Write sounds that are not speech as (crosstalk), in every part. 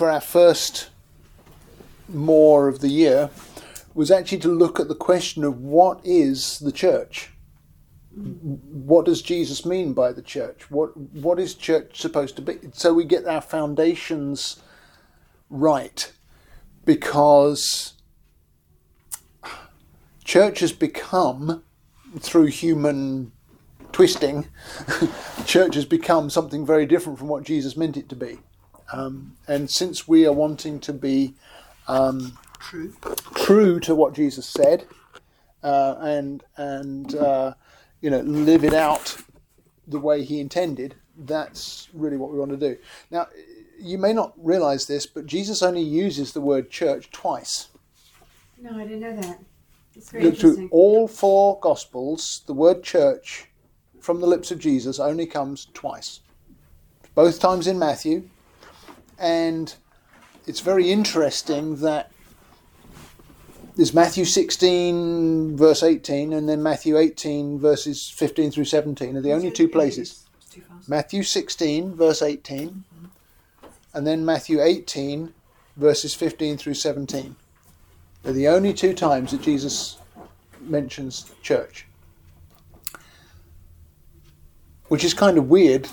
for our first more of the year was actually to look at the question of what is the church? What does Jesus mean by the church? What what is church supposed to be? So we get our foundations right because church has become through human twisting (laughs) church has become something very different from what Jesus meant it to be. Um, and since we are wanting to be um, True. true to what Jesus said, uh, and and uh, you know live it out the way He intended. That's really what we want to do. Now, you may not realize this, but Jesus only uses the word church twice. No, I didn't know that. It's very Look through all four Gospels, the word church from the lips of Jesus only comes twice. Both times in Matthew, and it's very interesting that there's Matthew 16, verse 18, and then Matthew 18, verses 15 through 17 are the only two places. Matthew 16, verse 18, and then Matthew 18, verses 15 through 17. They're the only two times that Jesus mentions church. Which is kind of weird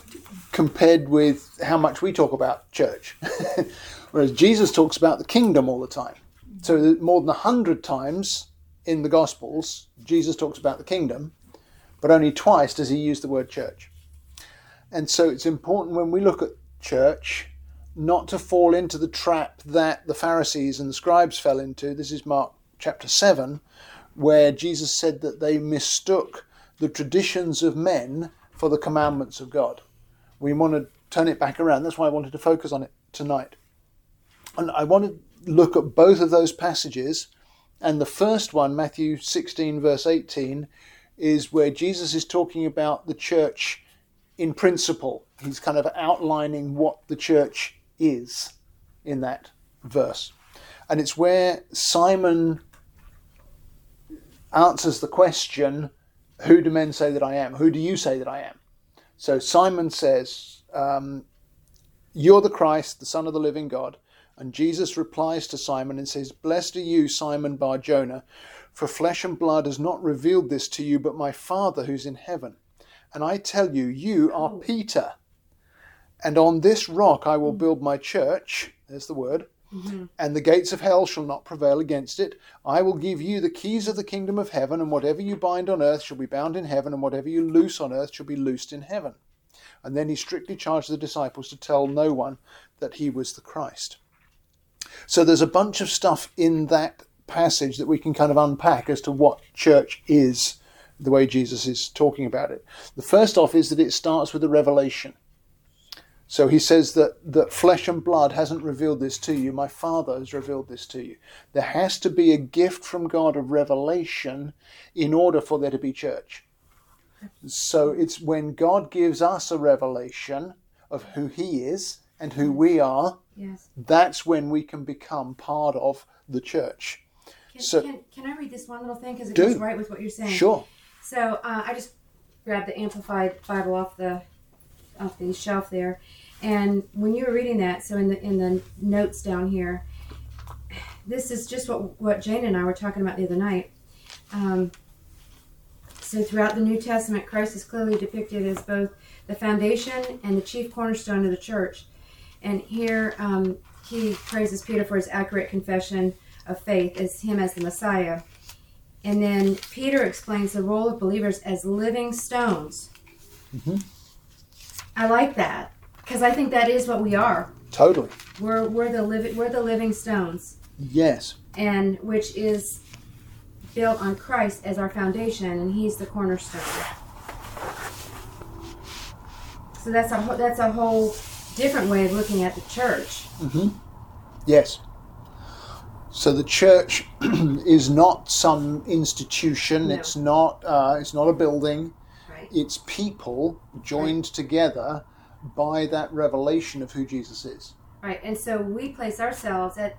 compared with how much we talk about church. (laughs) Whereas Jesus talks about the kingdom all the time. So, more than a hundred times in the Gospels, Jesus talks about the kingdom, but only twice does he use the word church. And so it's important when we look at church not to fall into the trap that the Pharisees and the scribes fell into. This is Mark chapter 7, where Jesus said that they mistook the traditions of men for the commandments of God. We want to turn it back around. That's why I wanted to focus on it tonight. And I want to look at both of those passages. And the first one, Matthew 16, verse 18, is where Jesus is talking about the church in principle. He's kind of outlining what the church is in that verse. And it's where Simon answers the question, Who do men say that I am? Who do you say that I am? So Simon says, um, You're the Christ, the Son of the living God. And Jesus replies to Simon and says, Blessed are you, Simon Bar Jonah, for flesh and blood has not revealed this to you, but my Father who's in heaven. And I tell you, you are Peter. And on this rock I will build my church. There's the word. Mm-hmm. And the gates of hell shall not prevail against it. I will give you the keys of the kingdom of heaven, and whatever you bind on earth shall be bound in heaven, and whatever you loose on earth shall be loosed in heaven. And then he strictly charged the disciples to tell no one that he was the Christ. So there's a bunch of stuff in that passage that we can kind of unpack as to what church is, the way Jesus is talking about it. The first off is that it starts with a revelation. So he says that, that flesh and blood hasn't revealed this to you, my Father has revealed this to you. There has to be a gift from God of revelation in order for there to be church. So it's when God gives us a revelation of who He is and who we are, Yes. that's when we can become part of the church. Can, So- can, can I read this one little thing because it Do. goes right with what you're saying? Sure. So uh, I just grabbed the Amplified Bible off the off the shelf there, and when you were reading that, so in the in the notes down here, this is just what what Jane and I were talking about the other night. Um, so throughout the New Testament, Christ is clearly depicted as both the foundation and the chief cornerstone of the church. And here um, he praises Peter for his accurate confession of faith as him as the Messiah. And then Peter explains the role of believers as living stones. Mhm. I like that because I think that is what we are. Totally. We're we're the living we're the living stones, Yes. and which is built on Christ as our foundation, and He's the cornerstone. So that's a whole, that's a whole different way of looking at the church. hmm Yes. So the church (clears throat) is not some institution. No. It's not. Uh, it's not a building. Right. It's people joined together by that revelation of who Jesus is. Right, and so we place ourselves at,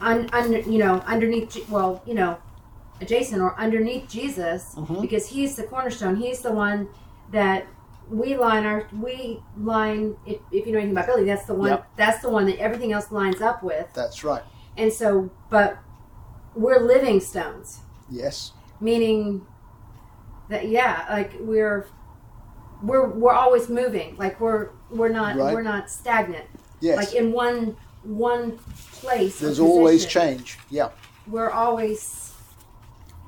un, under, you know, underneath, well, you know, adjacent or underneath Jesus, Mhm. because He's the cornerstone. He's the one that we line our we line if, if you know anything about building that's the one Yep. that's the one that everything else lines up with That's right. and so but we're living stones Yes. meaning that yeah like we're we're we're always moving like we're we're not Right. we're not stagnant Yes. like in one one place or There's always change. Yeah. we're always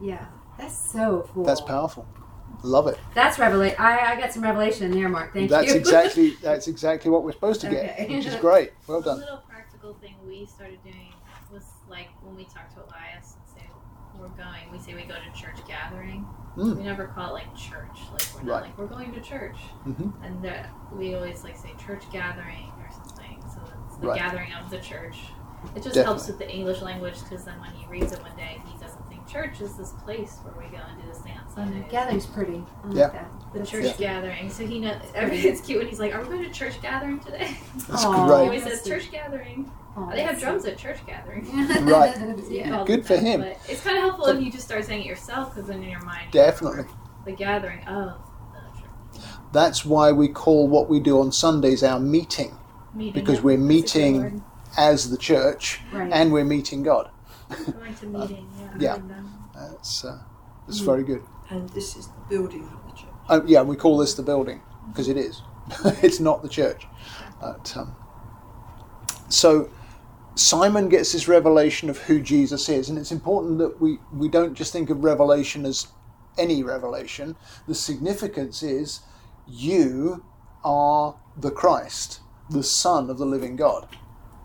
yeah that's so cool That's powerful. Love it. that's revelation I, I got some revelation in there mark thank that's you exactly (laughs) that's exactly what we're supposed to get, Okay. which is great. Well A done. little practical thing we started doing was like when we talk to Elias and say we're going, we say we go to church gathering. Mm. We never call it like church. Like we're not Right. like we're going to church, Mhm. and that we always like say church gathering or something. So it's the Right. gathering of the church. It just Definitely. helps with the English language because then when he reads it one day, he doesn't think church is this place where we go and do this thing on Um, Sundays. gathering's pretty I like Yeah. that. The That's church Yeah. gathering. So he knows. I mean, it's (laughs) cute when he's like, "Are we going to church gathering today?" That's Aw. He always says church gathering. Oh, they have drums at church gatherings. (laughs) Right. He (laughs) yeah. Good for him. But it's kind of helpful if you just start saying it yourself, because then in your mind, Definitely. the gathering. Oh, the church That's why we call what we do on Sundays our meeting, meeting. because we're That's a good meeting word. as the church right and we're meeting God. Going to (laughs) meeting. Yeah. Yeah. That's uh, that's Mm. very good. And this is the building of the church. Oh, yeah, we call this the building because it is. it's not the church. But, um, so Simon gets this revelation of who Jesus is, and it's important that we, we don't just think of revelation as any revelation. The significance is you are the Christ, the Son of the living God.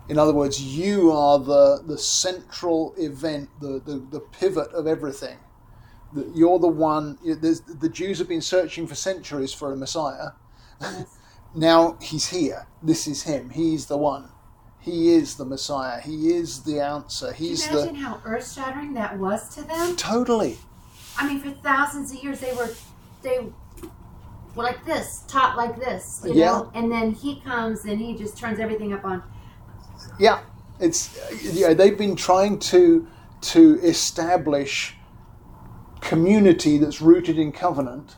In other words, you are the, the central event, the, the, the pivot of everything. You're the one, the Jews have been searching for centuries for a Messiah. Yes. (laughs) now he's here. This is him. He's the one. He is the Messiah. He is the answer. Can you He's imagine the. how earth shattering that was to them? Totally. I mean, for thousands of years, they were they were like this, taught like this, you Yeah. know. And then he comes and he just turns everything up on. Yeah. It's yeah, they've been trying to to establish community that's rooted in covenant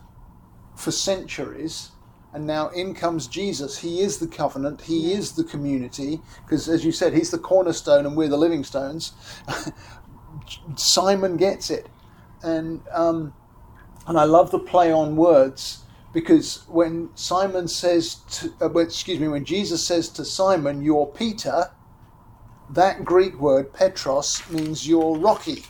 for centuries. And now in comes Jesus. He is the covenant. He is the community. Because as you said, he's the cornerstone and we're the living stones. (laughs) Simon gets it. And um, and I love the play on words because when Simon says, to, uh, excuse me, when Jesus says to Simon, "You're Peter," that Greek word Petros means you're rocky,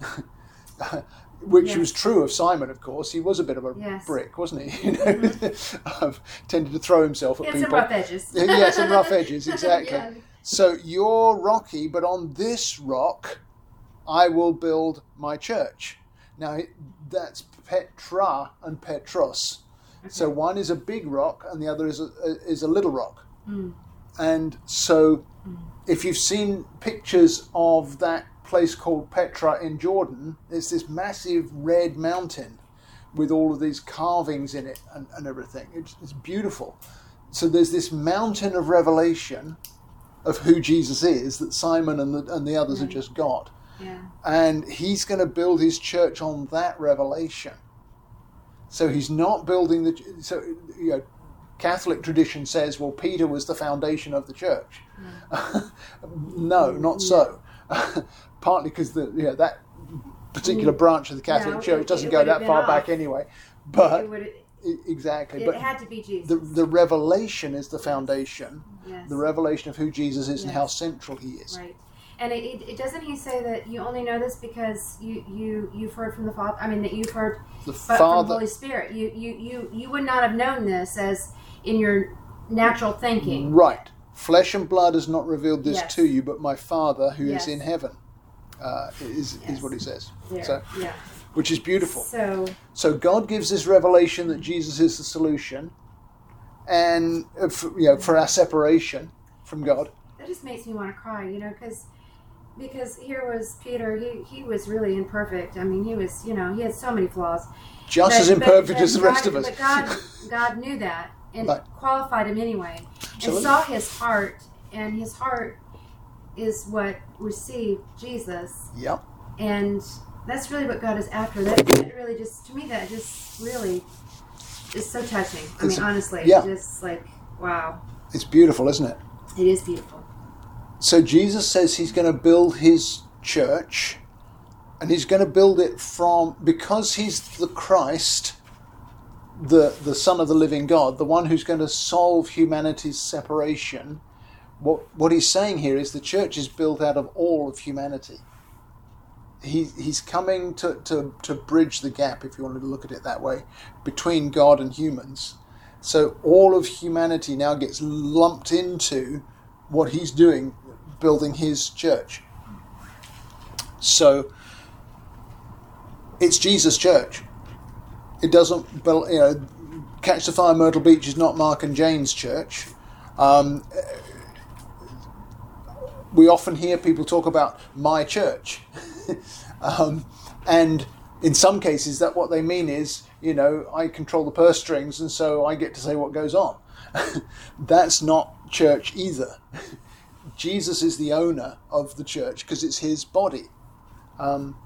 (laughs) which Yes. was true of Simon, of course. He was a bit of a Yes. brick, wasn't he? (laughs) You know, (laughs) um, tended to throw himself at some people. rough edges. Yeah, some rough (laughs) edges, exactly. Yeah. So you're rocky, but on this rock, I will build my church. Now that's Petra and Petros. So one is a big rock, and the other is a, is a little rock. Mm. And so, if you've seen pictures of that place called Petra in Jordan, it's this massive red mountain with all of these carvings in it and, and everything. It's, it's beautiful. So there's this mountain of revelation of who Jesus is that Simon and the, and the others have just got. Yeah. And he's going to build his church on that revelation. So he's not building the. So, you know, Catholic tradition says, well, Peter was the foundation of the church. (laughs) no, not so. (laughs) Partly because the you know, that particular mm. branch of the Catholic No, Church it- doesn't it go that far off. back anyway. But it exactly, It but had to be Jesus. the the revelation is the foundation. yes. The revelation of who Jesus is and how central he is. Right. And it, it, doesn't he say that you only know this because you, you you've heard from the Father. I mean that you've heard The but from Father, Holy Spirit. You, you you you would not have known this as in your natural thinking. right? Flesh and blood has not revealed this Yes. to you, but my Father who is Yes. in heaven uh, is Yes. is what he says. So, yeah. which is beautiful. So So God gives this revelation that Jesus is the solution, and uh, for, you know for our separation from God. that just makes me want to cry, you know, because because here was Peter. He he was really imperfect. I mean, he was you know he had so many flaws. Just But- as imperfect but as the rest of us. But God (laughs) God knew that and Right. qualified him anyway, Absolutely. and saw his heart, and his heart is what received Jesus, Yep. and that's really what God is after. That, that really just to me that just really is so touching. I It's mean, honestly, yeah. just like wow, It's beautiful, isn't it? it is beautiful. So Jesus says he's going to build his church and he's going to build it from because he's the Christ, the the son of the living God, the one who's going to solve humanity's separation. What what he's saying here is the church is built out of all of humanity. He, he's coming to, to, to bridge the gap, if you wanted to look at it that way, between God and humans. So all of humanity now gets lumped into what he's doing, building his church. So it's Jesus' church. It doesn't, you know, Catch the Fire Myrtle Beach is not Mark and Jane's church. Um, we often hear people talk about my church. (laughs) um, and in some cases, that what they mean is, you know, I control the purse strings and so I get to say what goes on. (laughs) That's not church either. (laughs) Jesus is the owner of the church because it's his body. Um,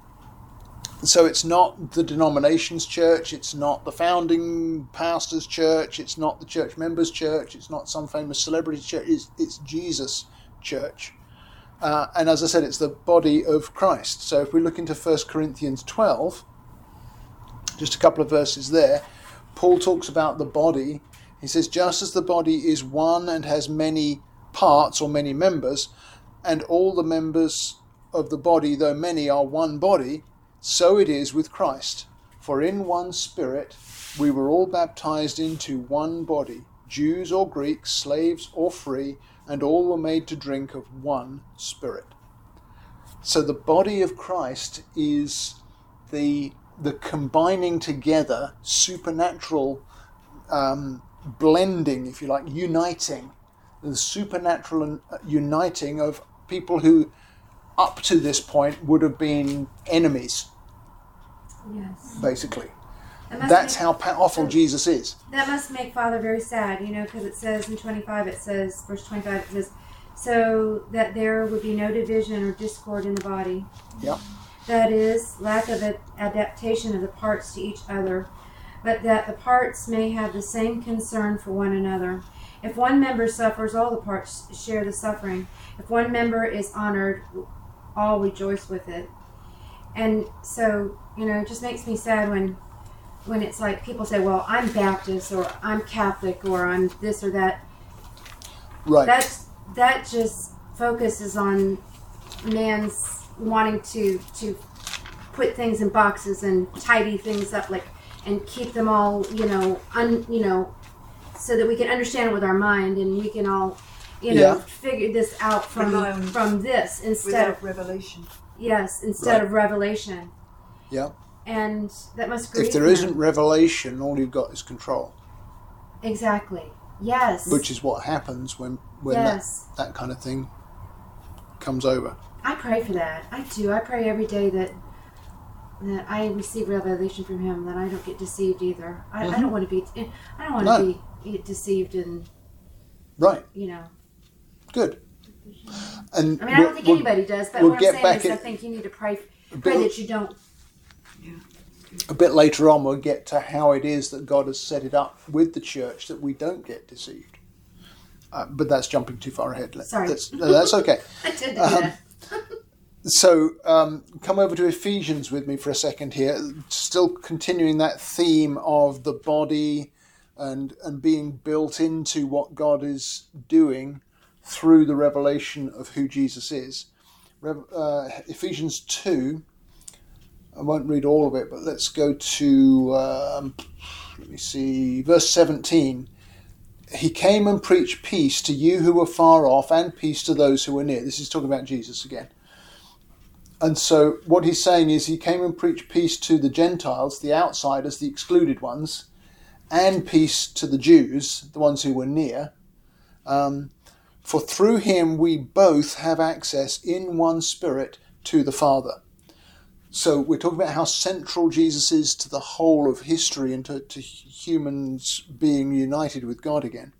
so it's not the denomination's church, it's not the founding pastor's church, it's not the church member's church, it's not some famous celebrity church, it's, it's Jesus' church. Uh, and as I said, it's the body of Christ. So if we look into 1 Corinthians 12, just a couple of verses there, Paul talks about the body. He says, just as the body is one and has many parts or many members, and all the members of the body, though many, are one body, so it is with Christ. For in one Spirit we were all baptized into one body, Jews or Greeks, slaves or free, and all were made to drink of one Spirit. So the body of Christ is the the combining together supernatural um, blending, if you like, uniting the supernatural uniting of people who up to this point would have been enemies, Yes. basically. That That's make- how powerful Jesus is. That must make Father very sad, you know, because it says in 25, it says, verse 25, it says, so that there would be no division or discord in the body. Yep. That is, lack of adaptation of the parts to each other, but that the parts may have the same concern for one another. If one member suffers, all the parts share the suffering. If one member is honored, all rejoice with it. And so, you know, it just makes me sad when when it's like people say, "Well, I'm Baptist or I'm Catholic or I'm this or that." Right. That's that just focuses on man's wanting to to put things in boxes and tidy things up like and keep them all, you know, un, you know, so that we can understand it with our mind and we can all, you know, Yeah. figure this out from Rely on- from this instead of revelation. yes, instead Right. of revelation. yeah. And that must grieve If there him. isn't revelation, all you've got is control, exactly. Yes. which is what happens when when yes. that, that kind of thing comes over. I pray for that. I do. I pray every day that that I receive revelation from Him. That I don't get deceived either. I, I mm-hmm. don't want to be. Eh, I don't want to No. be deceived and Right. you know. Good. And I mean, I don't think we'll- anybody does. But we'll what I'm saying is, I think you need to pray pray bit- that you don't. a bit later on, we'll get to how it is that God has set it up with the church that we don't get deceived. Uh, but that's jumping too far ahead. Sorry. That's, no, that's okay. (laughs) I tend to do Um, that. So, um, come over to Ephesians with me for a second here. Still continuing that theme of the body and and being built into what God is doing through the revelation of who Jesus is. Uh, Ephesians two. I won't read all of it, but let's go to um, let me see, verse seventeen. He came and preached peace to you who were far off, and peace to those who were near. This is talking about Jesus again. And so, what he's saying is, he came and preached peace to the Gentiles, the outsiders, the excluded ones, and peace to the Jews, the ones who were near. Um, for through him we both have access in one spirit to the Father. So, we're talking about how central Jesus is to the whole of history and to, to humans being united with God again.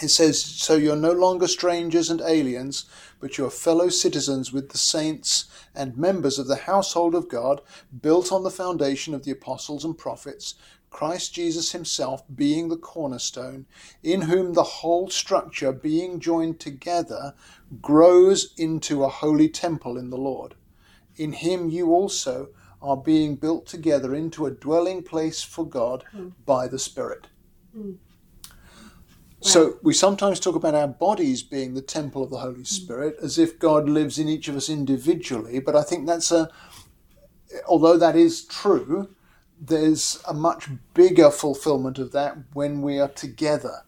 It says, So you're no longer strangers and aliens, but you're fellow citizens with the saints and members of the household of God, built on the foundation of the apostles and prophets, Christ Jesus himself being the cornerstone, in whom the whole structure, being joined together, grows into a holy temple in the Lord. In him you also are being built together into a dwelling place for God hmm. by the Spirit. Hmm. So we sometimes talk about our bodies being the temple of the Holy hmm. Spirit as if God lives in each of us individually, but I think that's a although that is true, there's a much bigger fulfillment of that when we are together.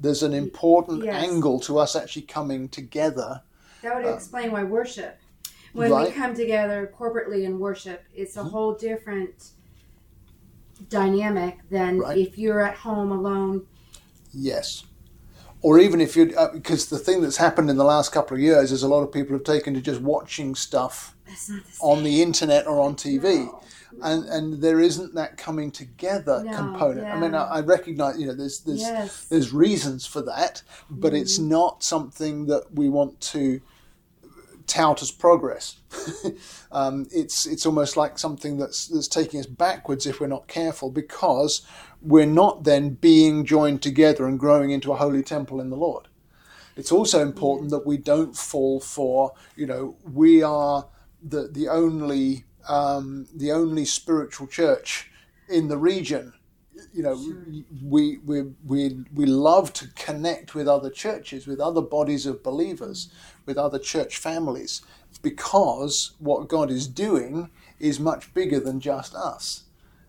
There's an important Yes. angle to us actually coming together. That would explain why worship. When Right. we come together corporately in worship, it's a whole different dynamic than Right. if you're at home alone. Yes. Or even if you, uh, because the thing that's happened in the last couple of years is a lot of people have taken to just watching stuff the on the internet or on TV. And, and there isn't that coming together No, component. I mean. I, I recognize, you know, there's there's Yes. there's reasons for that, but it's not something that we want to tout as progress. (laughs) um, it's it's almost like something that's that's taking us backwards if we're not careful, because we're not then being joined together and growing into a holy temple in the Lord. It's also important that we don't fall for you know we are the the only um, the only spiritual church in the region. You know we, we we we love to connect with other churches with other bodies of believers with other church families because what god is doing is much bigger than just us.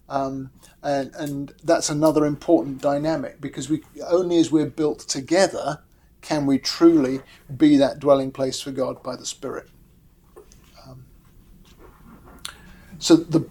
Um, and and that's another important dynamic because we only as we're built together can we truly be that dwelling place for god by the spirit um, so the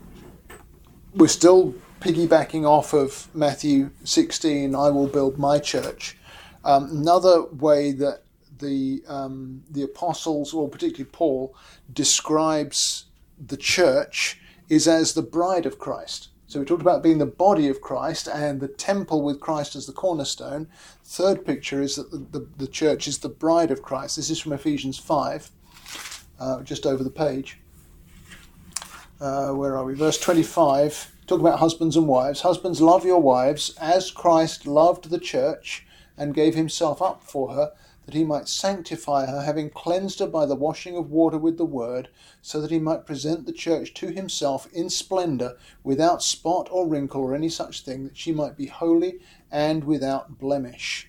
we're still piggybacking off of Matthew 16, I will build my church. Um, another way that the, um, the apostles, or particularly Paul, describes the church is as the bride of Christ. So we talked about being the body of Christ and the temple with Christ as the cornerstone. Third picture is that the, the, the church is the bride of Christ. This is from Ephesians 5, uh, just over the page uh, where are we? Verse 25. Talk about husbands and wives. Husbands, love your wives as Christ loved the church and gave himself up for her, that he might sanctify her, having cleansed her by the washing of water with the word, so that he might present the church to himself in splendour, without spot or wrinkle or any such thing, that she might be holy and without blemish.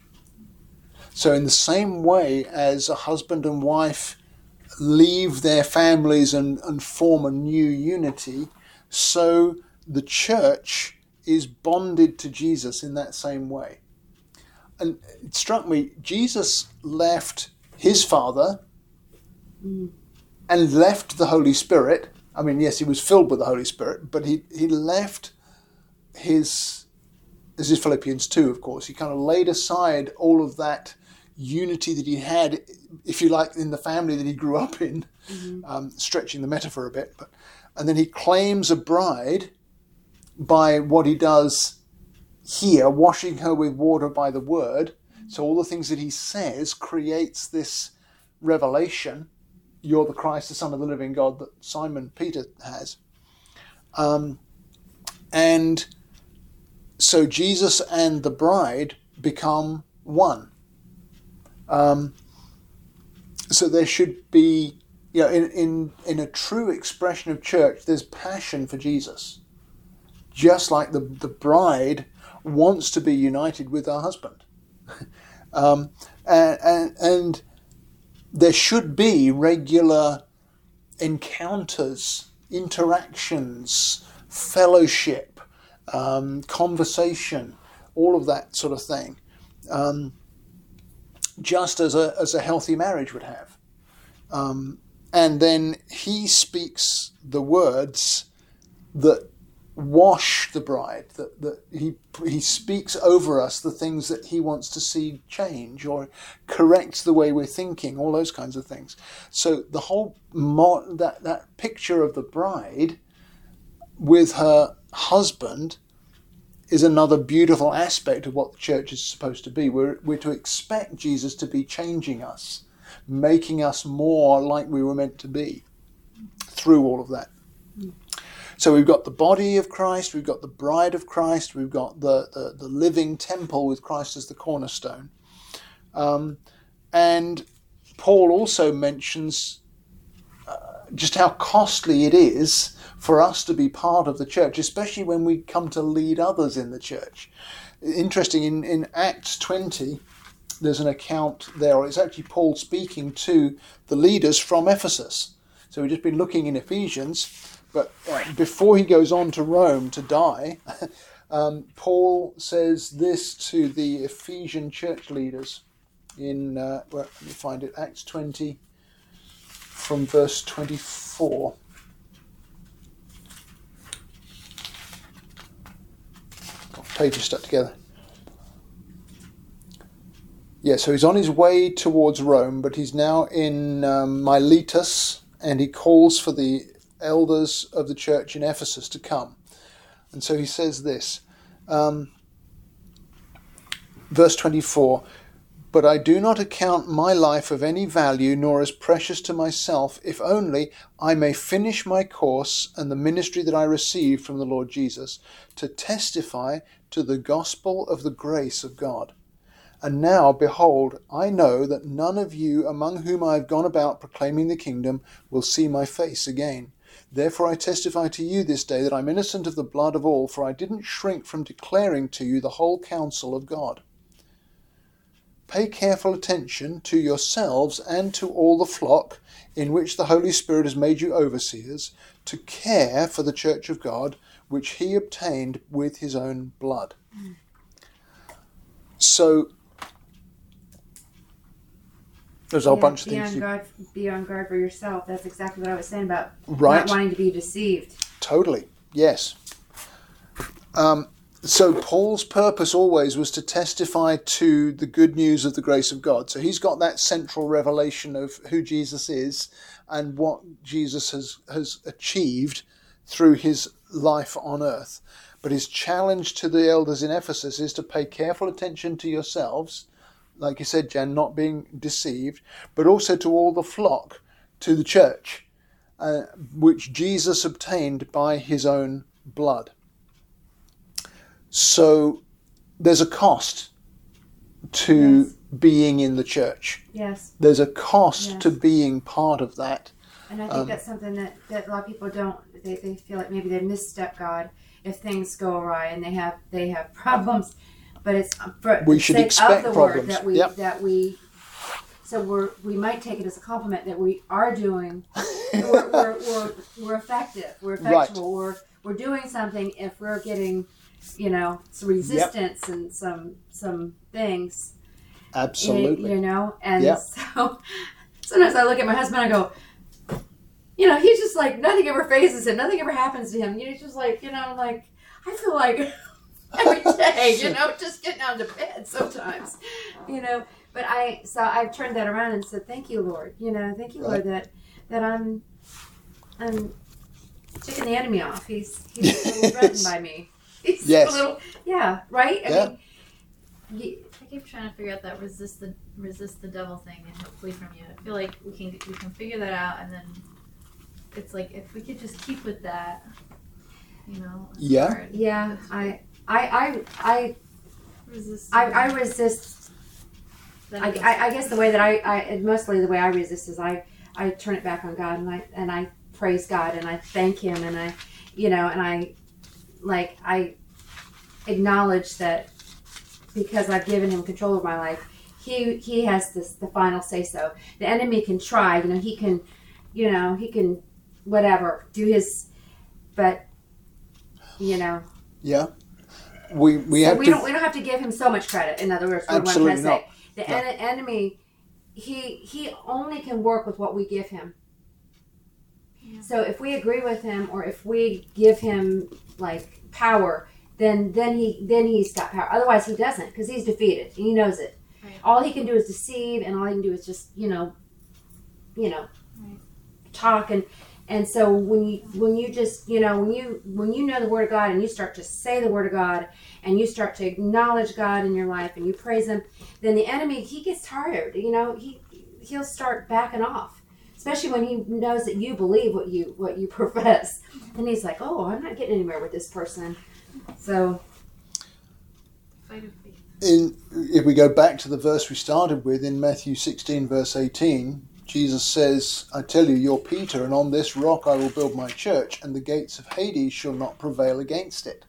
So, in the same way as a husband and wife leave their families and, and form a new unity, so the church is bonded to Jesus in that same way. And it struck me, Jesus left his Father and left the Holy Spirit. I mean, yes, he was filled with the Holy Spirit, but he, he left his, this is Philippians 2, of course, he kind of laid aside all of that unity that he had, if you like, in the family that he grew up in, um, stretching the metaphor a bit. But, and then he claims a bride by what he does here, washing her with water by the word. So all the things that he says creates this revelation. You're the Christ, the Son of the living God that Simon Peter has. Um, and so Jesus and the bride become one. Um, so there should be, you know, in, in, in a true expression of church, there's passion for Jesus. Just like the, the bride wants to be united with her husband. (laughs) um, and, and, and there should be regular encounters, interactions, fellowship, um, conversation, all of that sort of thing. Um, just as a, as a healthy marriage would have. Um, and then he speaks the words that wash the bride, that, that he, he speaks over us the things that he wants to see change or corrects the way we're thinking, all those kinds of things. So the whole mo- that, that picture of the bride with her husband is another beautiful aspect of what the church is supposed to be. We're, we're to expect Jesus to be changing us, making us more like we were meant to be through all of that. So we've got the body of Christ, we've got the bride of Christ, we've got the, the, the living temple with Christ as the cornerstone. Um, and Paul also mentions just how costly it is for us to be part of the church, especially when we come to lead others in the church. Interesting, in, in Acts 20, there's an account there, or it's actually Paul speaking to the leaders from Ephesus. So we've just been looking in Ephesians, but before he goes on to Rome to die, (laughs) um, Paul says this to the Ephesian church leaders in, uh, well, let me find it, Acts 20 from verse 24. got pages stuck together. Yeah, so he's on his way towards Rome, but he's now in um, Miletus, and he calls for the elders of the church in Ephesus to come. And so he says this, um, verse 24 But I do not account my life of any value, nor as precious to myself, if only I may finish my course and the ministry that I received from the Lord Jesus, to testify to the gospel of the grace of God. And now, behold, I know that none of you among whom I have gone about proclaiming the kingdom will see my face again. Therefore I testify to you this day that I'm innocent of the blood of all, for I didn't shrink from declaring to you the whole counsel of God. Pay careful attention to yourselves and to all the flock in which the Holy Spirit has made you overseers, to care for the church of God, which he obtained with his own blood. So there's a whole Yeah, bunch of be things. on You, guard. Be on guard for yourself. That's exactly what I was saying about Right. not wanting to be deceived. Totally, yes. Um, so Paul's purpose always was to testify to the good news of the grace of God. So he's got that central revelation of who Jesus is and what Jesus has has achieved through his life on earth. But his challenge to the elders in Ephesus is to pay careful attention to yourselves, like you said, Jen, not being deceived, but also to all the flock, to the church uh, which Jesus obtained by his own blood. So there's a cost to Yes. being in the church. Yes, There's a cost Yes. to being part of that. and I think Um, that's something that, that a lot of people don't. They, they feel like maybe they misstep God if things go awry and they have they have (laughs) problems. But it's for We should expect of the problems. word that we Yep. that we. So we're we might take it as a compliment that we are doing. (laughs) we're, we're, we're, we're effective. We're Right. We're we're doing something if we're getting, you know, some resistance and some some things. Absolutely. You know, and Yep. so (laughs) sometimes I look at my husband and I go, you know, he's just like nothing ever phases him, nothing ever happens to him. You know, he's just like, you know, like I feel like (laughs) every (laughs) day, you know, just getting out of bed sometimes, you know. But I, so I've turned that around and said, thank you, Lord. You know, thank you, Lord, that that I'm, I'm ticking the enemy off. He's he's (laughs) a little threatened by me. He's Yes. a little, yeah, right. I Yeah. mean, ye- I keep trying to figure out that resist the resist the devil thing and he'll flee from you. I feel like we can we can figure that out and then it's like if we could just keep with that, you know. Yeah. hard. yeah, It's I, I, I, I, resist. I, I resist I, I, I guess the way that I, I mostly the way I resist is I, I turn it back on God and I and I praise God and I thank Him and I, you know, and I, like I, acknowledge that because I've given Him control of my life, He He has this the final say so. The enemy can try, you know, he can, you know, he can, whatever, do his, but, you know, Yeah. We we so have we to don't we don't have to give him so much credit. In other words, what I'm Absolutely trying to say. The No. en- enemy, he he only can work with what we give him. Yeah. So if we agree with him or if we give him like power, then then he then he's got power. Otherwise, he doesn't because he's defeated. He knows it. Right. All he can do is deceive, and all he can do is just you know, you know, Right. talk and and so when you when you just you know when you when you know the word of God and you start to say the word of God and you start to acknowledge God in your life and you praise Him, then the enemy he gets tired. You know he he'll start backing off, especially when he knows that you believe what you what you (laughs) profess, and he's like, oh, I'm not getting anywhere with this person. So Fight of faith. in if we go back to the verse we started with in Matthew 16 verse 18 Jesus says I tell you you're Peter and on this rock I will build my church and the gates of Hades shall not prevail against it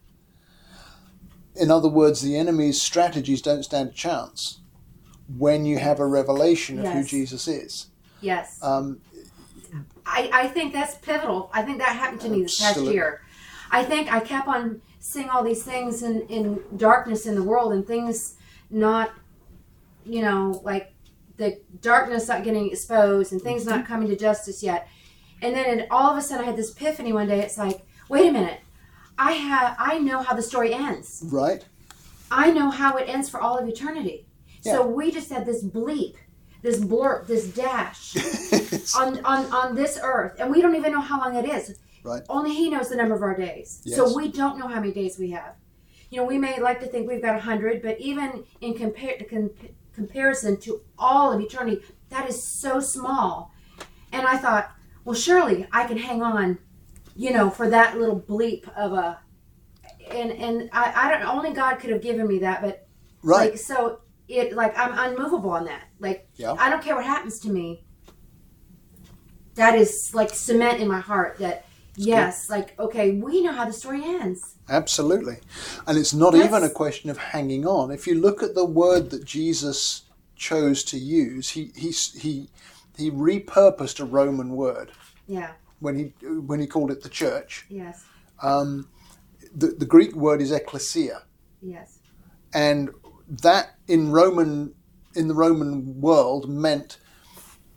in other words the enemy's strategies don't stand a chance when you have a revelation of who Jesus is yes, um, I, I think that's pivotal. I think that happened to me this past year. I think I kept on seeing all these things in, in darkness in the world and things not, you know, like the darkness not getting exposed and things not coming to justice yet. And then it, all of a sudden I had this epiphany one day. It's like, wait a minute. I have I know how the story ends. right I know how it ends for all of eternity. Yeah. So we just had this bleep, this blurb, this dash (laughs) (laughs) on, on on this earth, and we don't even know how long it is. Right. Only He knows the number of our days. Yes. So we don't know how many days we have. You know, we may like to think we've got a hundred, but even in compar- com- comparison to all of eternity, that is so small. And I thought, well, surely I can hang on, you know, for that little bleep of a. And and I, I don't only God could have given me that, but right like so it like I'm unmovable on that. Like Yeah. I don't care what happens to me. That is like cement in my heart that yes, like okay, we know how the story ends. Absolutely. And it's not That's- even a question of hanging on. If you look at the word that Jesus chose to use, he he he he repurposed a Roman word Yeah. when he when he called it the church. Yes. Um, the the Greek word is ecclesia, Yes. and that in Roman in the Roman world meant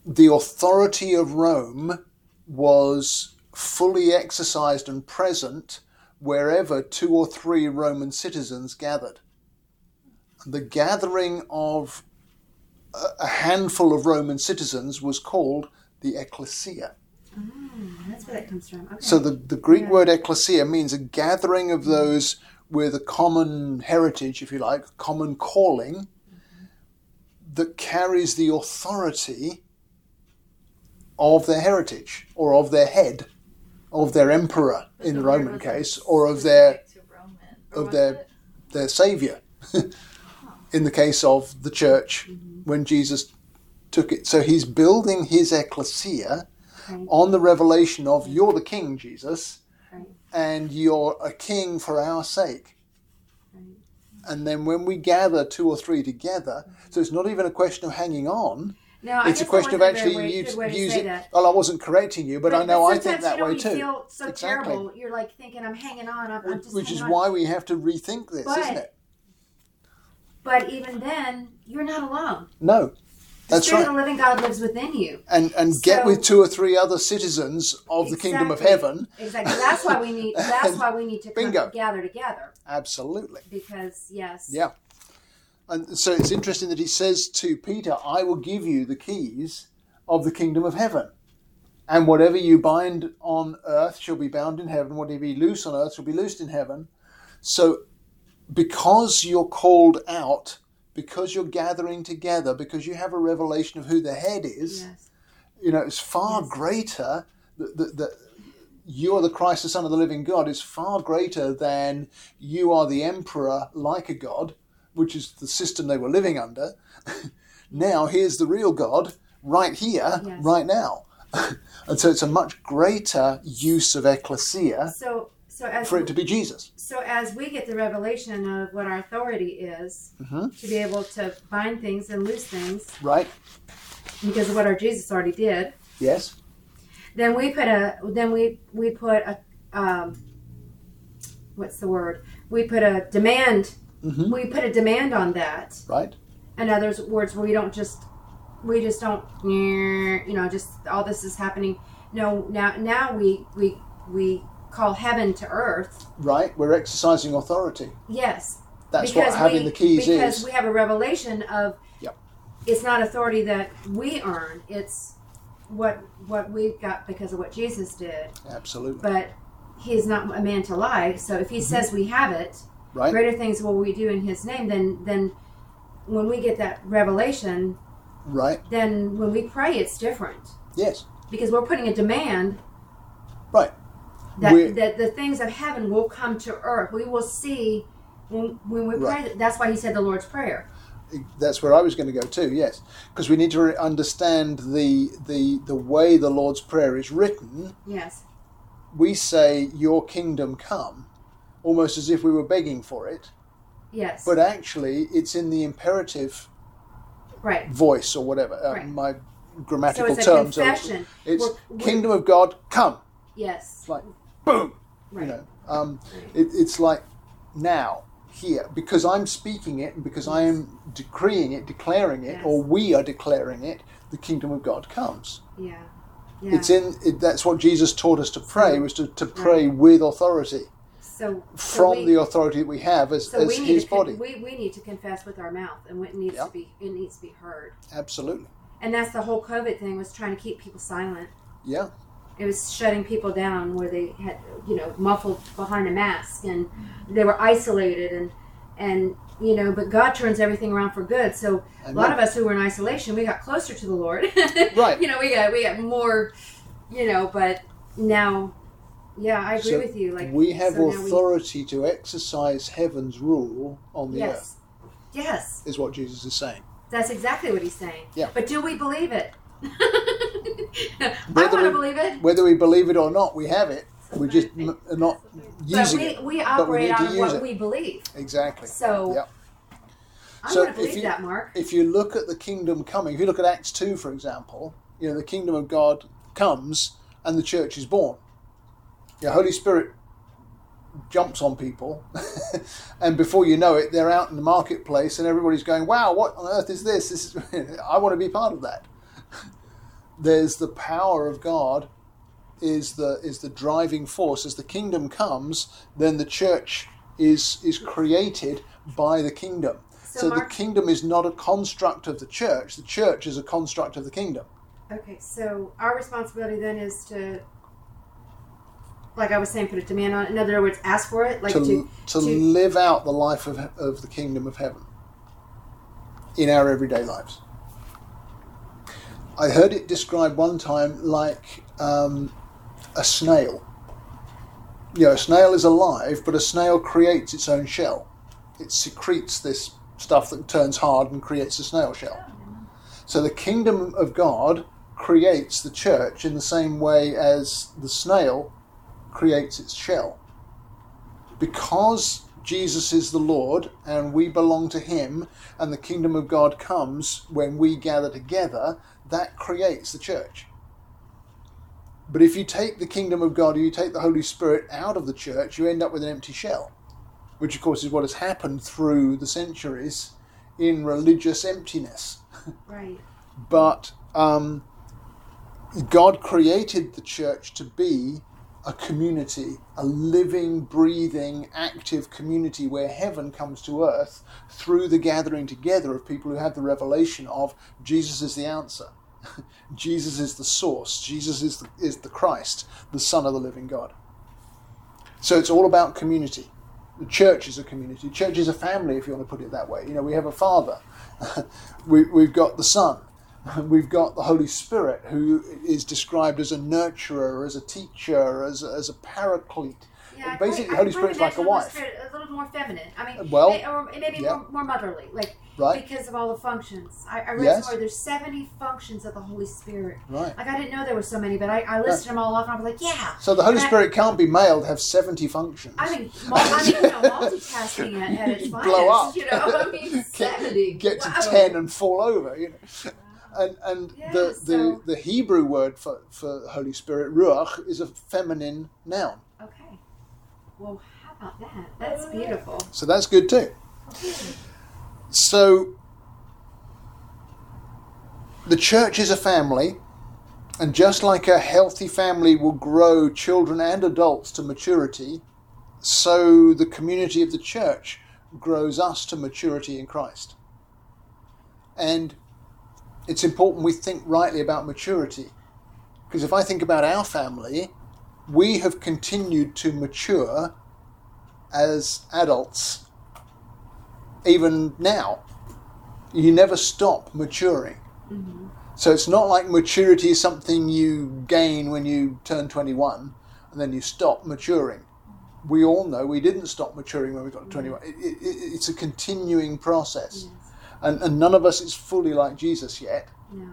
the authority of Rome was fully exercised and present wherever two or three Roman citizens gathered. The gathering of a- handful of Roman citizens was called the ecclesia. Mm, that's where that comes from. Okay. So the, the Greek Yeah. word ecclesia means a gathering of those with a common heritage, if you like, common calling, that carries the authority of their heritage or of their head, of their emperor But in the Roman case, or of their Roman. Or of their- it? their savior. (laughs) in the case of the church, mm-hmm. when Jesus took it, so he's building his ecclesia Right. on the revelation of you're the king, Jesus. And you're a king for our sake. And then when we gather two or three together, so it's not even a question of hanging on. Now, I it's a question of wasn't a very actually way- use, way use say it. that. Well, I wasn't correcting you, but, I know I think that you know, way you too. feel so Exactly. terrible. You're like thinking, I'm hanging on. I'm, I'm just Which is on. why we have to rethink this, But- isn't it? But even then, you're not alone. No, The that's Spirit right. of the living God lives within you. And and get with two or three other citizens of the kingdom of heaven. Exactly. That's why we need. (laughs) That's why we need to Bingo. gather together Absolutely. because yes. Yeah. And so it's interesting that he says to Peter, I will give you the keys of the kingdom of heaven. And whatever you bind on earth shall be bound in heaven. Whatever you loose on earth shall be loosed in heaven. So because you're called out, because you're gathering together, because you have a revelation of who the head is, Yes. you know, it's far Yes. greater that, you are the Christ, the Son of the living God, is far greater than you are the emperor like a god, which is the system they were living under. (laughs) now, here's the real God right here, Yes. right now. (laughs) and so it's a much greater use of ecclesia So so as for it to be Jesus. so as we get the revelation of what our authority is Mhm. to be able to bind things and loose things Right? because of what our Jesus already did, Yes? then we put a then we we put a um, what's the word? We put a demand. Mhm. We put a demand on that. Right? In other words, we don't just we just don't you know just all this is happening no now now we we we call heaven to earth Right? We're exercising authority. yes That's what because having we, the keys because is. we have a revelation of Yep. it's not authority that we earn it's what what we got because of what jesus did Absolutely. but he's not a man to lie so if he says we have it Mm-hmm. Right? greater things will we do in his name then then when we get that revelation Right? then when we pray it's different Yes. because we're putting a demand Right. That, that the things of heaven will come to earth we will see when, when we pray that's why he said the lord's prayer That's where I was going to go too. Yes, because we need to understand the the the way the Lord's prayer is written. yes We say, "Your kingdom come," almost as if we were begging for it, yes but actually, it's in the imperative right voice or whatever. Uh, Right. my so grammatical it's terms. are- confession it's We're- we're- kingdom of God come. yes like boom. right You know, um, it, it's like now here because I'm speaking it and because I am decreeing it, declaring it, Yes. or we are declaring it. The kingdom of God comes. yeah yeah It's in. It, that's what Jesus taught us to pray was to, to pray with authority so so from we- the authority that we have as, so as we His con- body. we, we need to confess with our mouth and what needs Yeah. to be it needs to be heard Absolutely. and that's the whole covid thing was trying to keep people silent Yeah. It was shutting people down where they had you know muffled behind a mask and they were isolated and and you know but god turns everything around for good so a lot of us who were in isolation we got closer to the lord (laughs) Right. you know we got we got more you know but now yeah i agree So with you like we have so now we- authority to exercise heaven's rule on the earth. yes yes Is what Jesus is saying. that's exactly what he's saying Yeah. but do we believe it (laughs) (laughs) i Whether want to we- believe it Whether we believe it or not, we have it. We're just are not but using we, it. we we operate to on what it. we believe Exactly. so Yep. i'm So going to if believe you- that mark If you look at the kingdom coming, if you look at Acts 2, for example, you know, the kingdom of God comes and the church is born. The Holy Spirit jumps on people, (laughs) and before you know it, they're out in the marketplace and everybody's going, wow, what on earth is this? this is, (laughs) I want to be part of that. There's the power of God is the is the driving force. As the kingdom comes, then the church is is created by the kingdom. So, So, the kingdom is not a construct of the church. The church is a construct of the kingdom. Okay, so our responsibility then is to, like I was saying, put a demand on it. In other words, ask for it, like to, to, to, to- live out the life of, of the kingdom of heaven in our everyday lives. I heard it described one time like um, a snail. You know, a snail is alive, but a snail creates its own shell. It secretes this stuff that turns hard and creates a snail shell. So the kingdom of God creates the church in the same way as the snail creates its shell. Because Jesus is the Lord and we belong to Him, and the kingdom of God comes when we gather together, that creates the church. But if you take the kingdom of God, or you take the Holy Spirit out of the church, you end up with an empty shell, which of course is what has happened through the centuries in religious emptiness (laughs) right. but um, God created the church to be a community, a living, breathing, active community where heaven comes to earth through the gathering together of people who have the revelation of Jesus is the answer. (laughs) Jesus is the source. Jesus is the, is the Christ, the Son of the living God. So it's all about community. The church is a community. Church is a family, if you want to put it that way. You know, we have a father. (laughs) we, we've got the Son. (laughs) We've got the Holy Spirit, who is described as a nurturer, as a teacher, as a, as a paraclete. Yeah, Basically, the Holy I Spirit's probably like a wife. Spirit A little more feminine. I mean, Well, may- or maybe yeah. more, more motherly, like Right? because of all the functions. I, I read Yes. somewhere there's 70 functions of the Holy Spirit. Right. Like I didn't know there were so many, but I, I listed them all off, and I was like, yeah. So the Holy And I- Spirit can't be male to have 70 functions. I mean, I mean, you know, (laughs) multitasking at, at its finest. blow up. You know, I mean, (laughs) get, seventy. get to Wow. 10 and fall over, you know. And, and Yeah, the, so- the, the Hebrew word for, for Holy Spirit, ruach, is a feminine noun. Okay. Well, how about that? That's oh, beautiful. So that's good too. So the church is a family, and just like a healthy family will grow children and adults to maturity, so the community of the church grows us to maturity in Christ. And it's important we think rightly about maturity. Because if I think about our family, we have continued to mature as adults, even now. You never stop maturing. Mm-hmm. So it's not like maturity is something you gain when you turn 21 and then you stop maturing. We all know we didn't stop maturing when we got to 21. Mm-hmm. It, it, it- it's a continuing process. And, and none of us is fully like Jesus yet. No.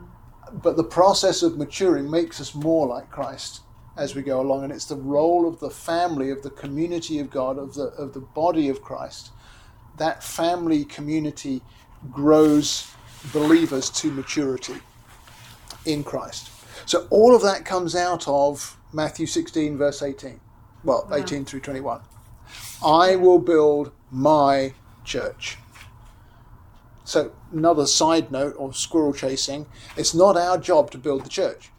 But the process of maturing makes us more like Christ as we go along. And it's the role of the family, of the community of God, of the, of the body of Christ. That family community grows believers to maturity in Christ. So all of that comes out of Matthew 16, verse 18. Well, Wow. 18 through 21. I will build my church. So, another side note of squirrel chasing it's not our job to build the church.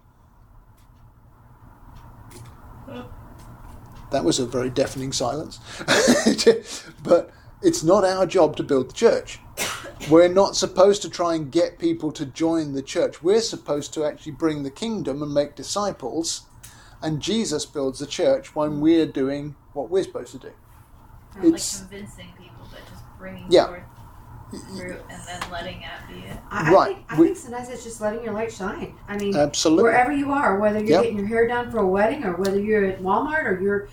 That was a very deafening silence. (laughs) but it's not our job to build the church. We're not supposed to try and get people to join the church. We're supposed to actually bring the kingdom and make disciples. And Jesus builds the church when we're doing what we're supposed to do. Not It's- like convincing people, but just bringing Yeah. forth fruit and then letting it be it. I, Right. I, think, I We- think sometimes it's just letting your light shine. I mean, Absolutely. wherever you are, whether you're Yep. getting your hair done for a wedding or whether you're at Walmart or you're,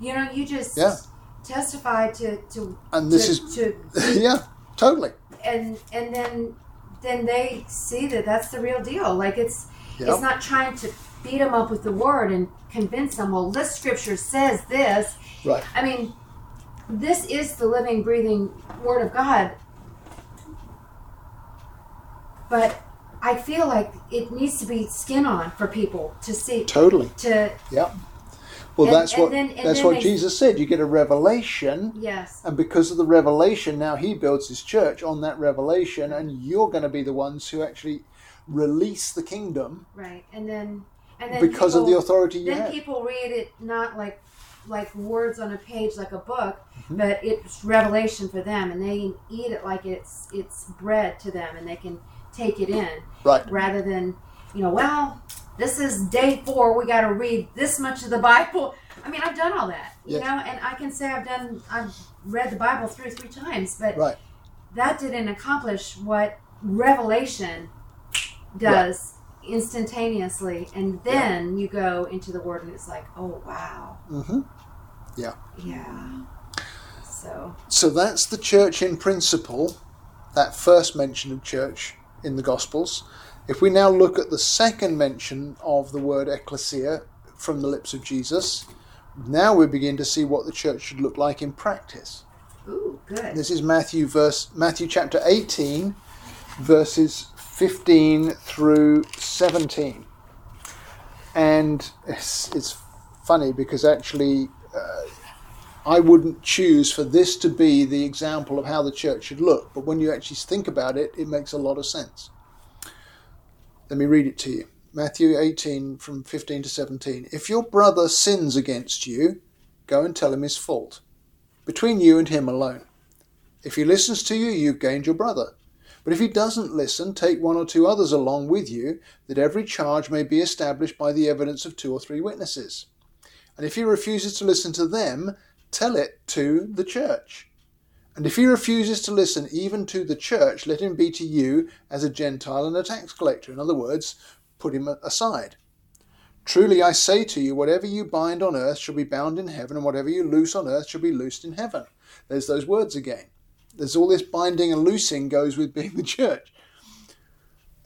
you know, you just Yeah. testify to to And this to, is, to (laughs) yeah, totally. and and then then they see that that's the real deal. Like it's Yep. it's not trying to beat them up with the word and convince them. Well, this scripture says this. Right. I mean, this is the living, breathing word of God. But I feel like it needs to be skin on for people to see Totally. to Yeah. Well, And- that's and what then- that's what they- Jesus said. You get a revelation, yes. and because of the revelation, now He builds His church on that revelation, and you're going to be the ones who actually release the kingdom Right, and then and then because of the authority you then have. people read it not like like words on a page like a book, Mm-hmm. but it's revelation for them, and they eat it like it's it's bread to them, and they can take it in Right. rather than you know, well, this is day four, we got to read this much of the Bible. I mean, I've done all that, you Yes. know, and I can say I've done I've read the Bible through three times, but Right. that didn't accomplish what revelation does instantaneously and then you go into the word and it's like oh wow Mm-hmm. yeah so So that's the church in principle, that first mention of church in the Gospels. If we now look at the second mention of the word ecclesia from the lips of Jesus, now we begin to see what the church should look like in practice. ooh good This is Matthew verse Matthew chapter 18 verses 15 through 17. And it's, it's funny because actually uh, I wouldn't choose for this to be the example of how the church should look, but when you actually think about it, it makes a lot of sense. Let me read it to you. Matthew 18 from 15 to 17. If your brother sins against you, go and tell him his fault, between you and him alone. If he listens to you, you've gained your brother. But if he doesn't listen, take one or two others along with you, that every charge may be established by the evidence of two or three witnesses. And if he refuses to listen to them, tell it to the church. And if he refuses to listen even to the church, let him be to you as a Gentile and a tax collector. In other words, put him aside. Truly I say to you, whatever you bind on earth shall be bound in heaven, and whatever you loose on earth shall be loosed in heaven. There's those words again. There's all this binding and loosing goes with being the (laughs) church.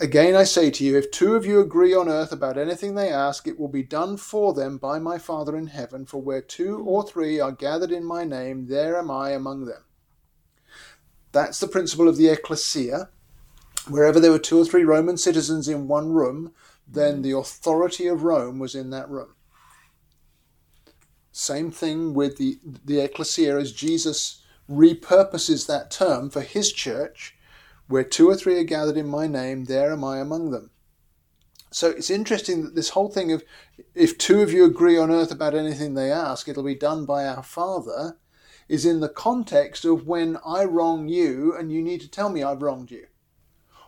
Again, I say to you, if two of you agree on earth about anything they ask, it will be done for them by my Father in heaven. For where two or three are gathered in my name, there am I among them. That's the principle of the ecclesia. Wherever there were two or three Roman citizens in one room, then the authority of Rome was in that room. Same thing with the, the ecclesia as Jesus repurposes that term for his church. Where two or three are gathered in my name, there am I among them. So it's interesting that this whole thing of if two of you agree on earth about anything they ask, it'll be done by our Father, is in the context of when I wrong you and you need to tell me I've wronged you.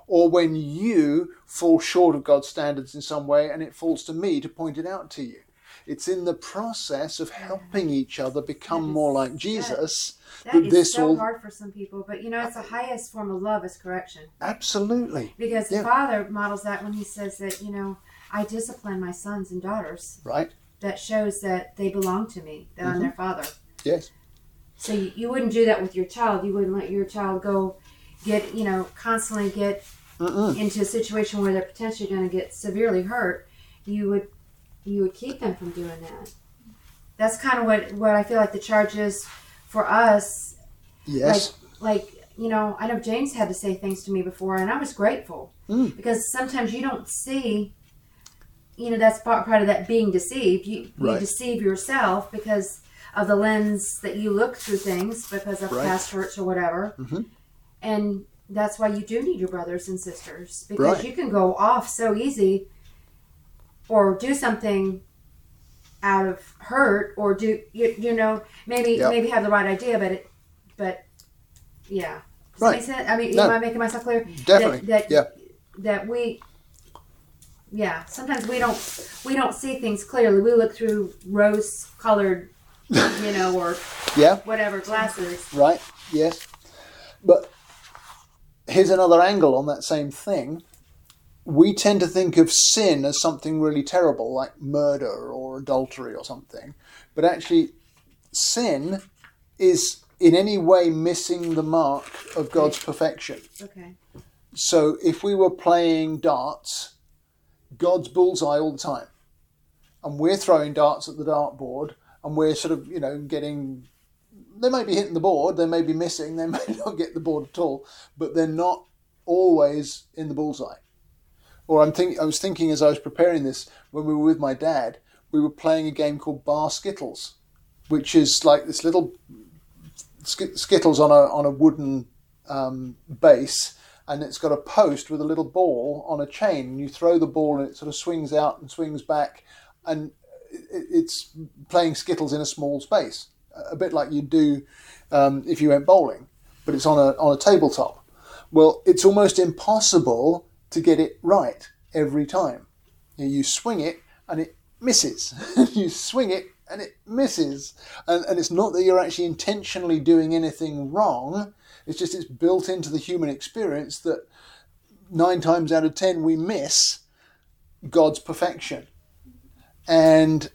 Or when you fall short of God's standards in some way and it falls to me to point it out to you. It's in the process of helping each other become is- more like Jesus that- That that is this so will hard for some people, but you know, it's the highest form of love is correction. absolutely Because the Father models that when He says that, you know, I discipline my sons and daughters. right. That shows that they belong to me, that I'm Mm-hmm. their father. Yes. So you, you wouldn't do that with your child. You wouldn't let your child go get, you know, constantly get Mm-mm. into a situation where they're potentially going to get severely hurt. You would you would keep them from doing that. That's kind of what what I feel like the charge is for us Yes. like you know i know james had to say things to me before and i was grateful Mm. because sometimes you don't see you know that's part, part of that being deceived you, you deceive yourself because of the lens that you look through things because of Right. past hurts or whatever Mhm. and that's why you do need your brothers and sisters because Right. you can go off so easy or do something out of hurt or do you, you know maybe Yep. maybe have the right idea but it but yeah does Right. make sense? I mean, No. am I making myself clear? Definitely. That, that, Yeah. That we, yeah. Sometimes we don't we don't see things clearly. We look through rose-colored, you know, or (laughs) Yeah. whatever glasses. Right? Yes. But here's another angle on that same thing. We tend to think of sin as something really terrible, like murder or adultery or something. But actually, sin is in any way missing the mark of God's perfection. Okay. So if we were playing darts, God's bullseye all the time, and we're throwing darts at the dartboard, and we're sort of, you know, getting. They may be hitting the board, they may be missing, they (laughs) may not get the board at all, but they're not always in the bullseye. Or I'm think, I was thinking as I was preparing this, when we were with my dad, we were playing a game called Bar Skittles, which is like this little sk- Skittles on a on a wooden um, base, and it's got a post with a little ball on a chain. And you throw the ball, and it sort of swings out and swings back, and it, it's playing Skittles in a small space, a bit like you'd do um, if you went bowling, but it's on a on a tabletop. Well, it's almost impossible to get it right every time. You, know, you swing it and it misses. (laughs) you swing it and it misses. And, and it's not that you're actually intentionally doing anything wrong. It's just it's built into the human experience that nine times out of ten we miss God's perfection. And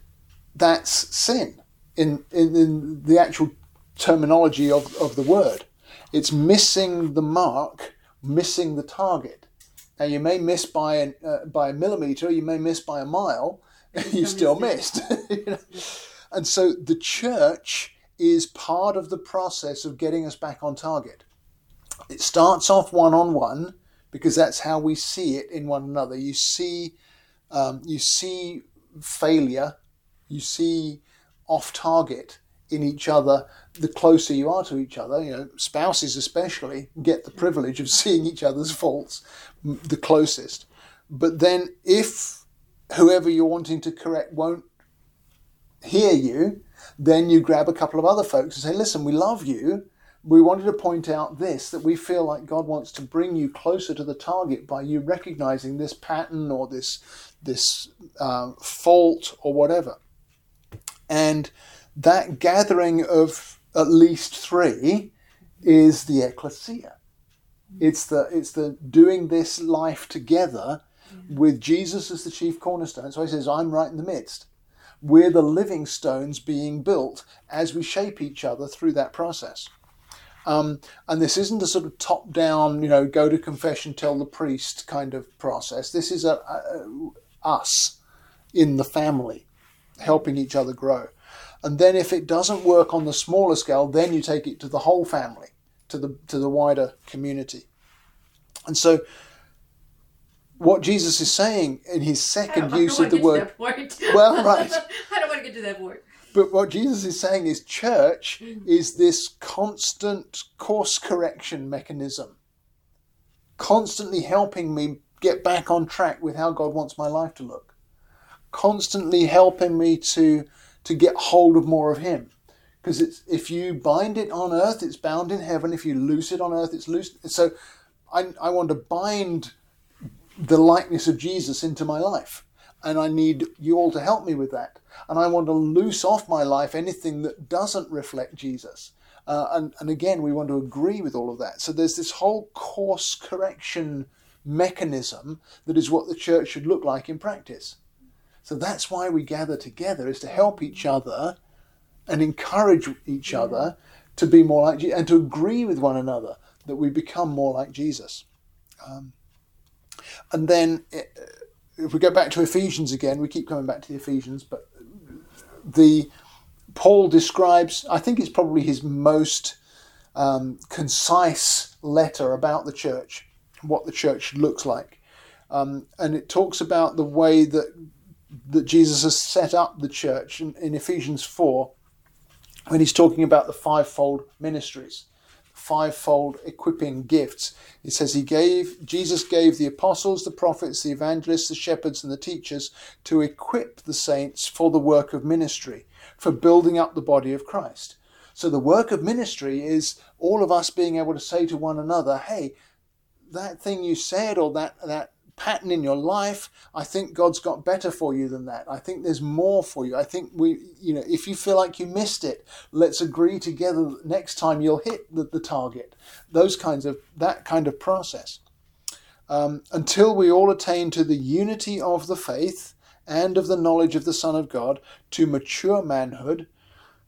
that's sin in, in, in the actual terminology of, of the word. It's missing the mark, missing the target. Now you may miss by an, uh, by a millimeter, you may miss by a mile, (laughs) you (laughs) still missed. (laughs) You know? And so the church is part of the process of getting us back on target. It starts off one on one because that's how we see it in one another. You see, um, you see failure, you see off target in each other. The closer you are to each other, you know, spouses especially get the privilege of (laughs) seeing each other's faults the closest. But then, if whoever you're wanting to correct won't hear you, then you grab a couple of other folks and say, listen, we love you. We wanted to point out this that we feel like God wants to bring you closer to the target by you recognizing this pattern or this this um, fault or whatever. And that gathering of at least three is the ecclesia. It's the it's the doing this life together with Jesus as the chief cornerstone. So he says, I'm right in the midst. We're the living stones being built as we shape each other through that process. Um, and this isn't a sort of top down, you know, go to confession, tell the priest kind of process. This is a, a, us in the family helping each other grow. And then if it doesn't work on the smaller scale, then you take it to the whole family, to the to the wider community. And so what Jesus is saying in his second use of the word (laughs) Well, (laughs) right. I don't want to get to that point. But what Jesus is saying is church mm. is this constant course correction mechanism, constantly helping me get back on track with how God wants my life to look. Constantly helping me to to get hold of more of Him. Because it's if you bind it on earth, it's bound in heaven. If you loose it on earth, it's loose. So I, I want to bind the likeness of Jesus into my life. And I need you all to help me with that. And I want to loose off my life anything that doesn't reflect Jesus. Uh, and, and again, we want to agree with all of that. So there's this whole course correction mechanism that is what the church should look like in practice. So that's why we gather together, is to help each other and encourage each Yeah. other to be more like Jesus and to agree with one another that we become more like Jesus. Um, and then eh, if we go back to Ephesians again, we keep coming back to the Ephesians, but the Paul describes, I think it's probably his most um, concise letter about the church, what the church looks like. Um, and it talks about the way that that Jesus has set up the church in, in Ephesians 4 when he's talking about the fivefold ministries, fivefold equipping gifts. He says he gave Jesus gave the apostles, the prophets, the evangelists, the shepherds, and the teachers to equip the saints for the work of ministry, for building up the body of Christ. So the work of ministry is all of us being able to say to one another, "Hey, that thing you said or that that pattern in your life i think god's got better for you than that. I think there's more for you. I think we you know if you feel like you missed it let's agree together next time you'll hit the, the target. Those kinds of that kind of process. Um, until we all attain to the unity of the faith and of the knowledge of the son of god to mature manhood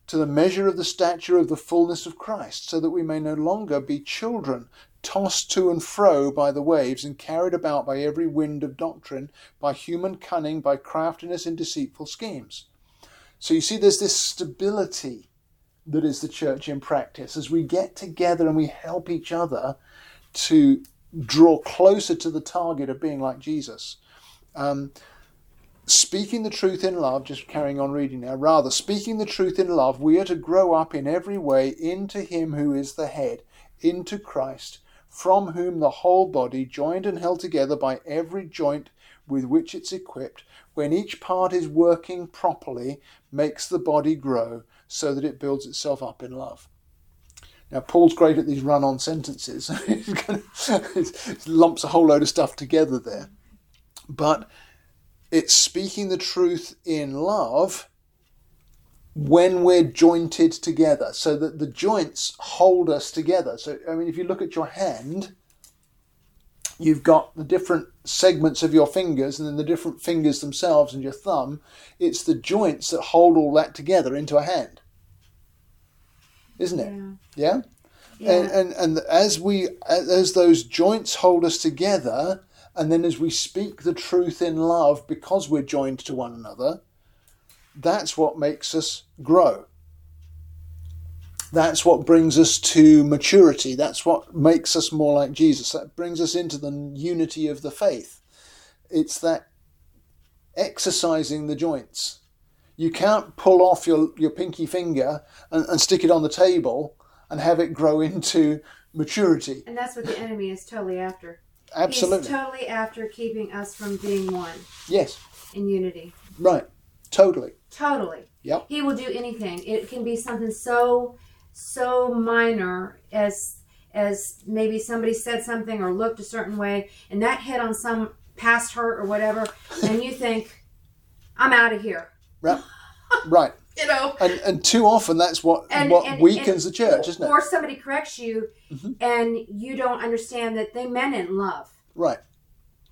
to the measure of the stature of the fullness of christ so that we may no longer be children tossed to and fro by the waves and carried about by every wind of doctrine, by human cunning, by craftiness and deceitful schemes. So you see, there's this stability that is the church in practice as we get together and we help each other to draw closer to the target of being like Jesus. Um, speaking the truth in love, just carrying on reading now, rather, speaking the truth in love, we are to grow up in every way into Him who is the head, into Christ from whom the whole body, joined and held together by every joint with which it's equipped, when each part is working properly, makes the body grow so that it builds itself up in love. Now, Paul's great at these run on sentences. (laughs) he lumps a whole load of stuff together there. But it's speaking the truth in love when we're jointed together so that the joints hold us together so i mean if you look at your hand you've got the different segments of your fingers and then the different fingers themselves and your thumb it's the joints that hold all that together into a hand isn't it Yeah. yeah, Yeah. And, and and as we as those joints hold us together and then as we speak the truth in love because we're joined to one another that's what makes us grow. That's what brings us to maturity. That's what makes us more like Jesus. That brings us into the unity of the faith. It's that exercising the joints. You can't pull off your, your pinky finger and, and stick it on the table and have it grow into maturity. And that's what the enemy is totally after. Absolutely. He's totally after keeping us from being one yes. in unity. Right. Totally. Totally. Yep. He will do anything. It can be something so so minor as as maybe somebody said something or looked a certain way and that hit on some past hurt or whatever and you think I'm out of here. Right. (laughs) right. You know. And and too often that's what And- what and- weakens and- the church, isn't it? Or somebody corrects you Mhm. and you don't understand that they meant it in love. Right.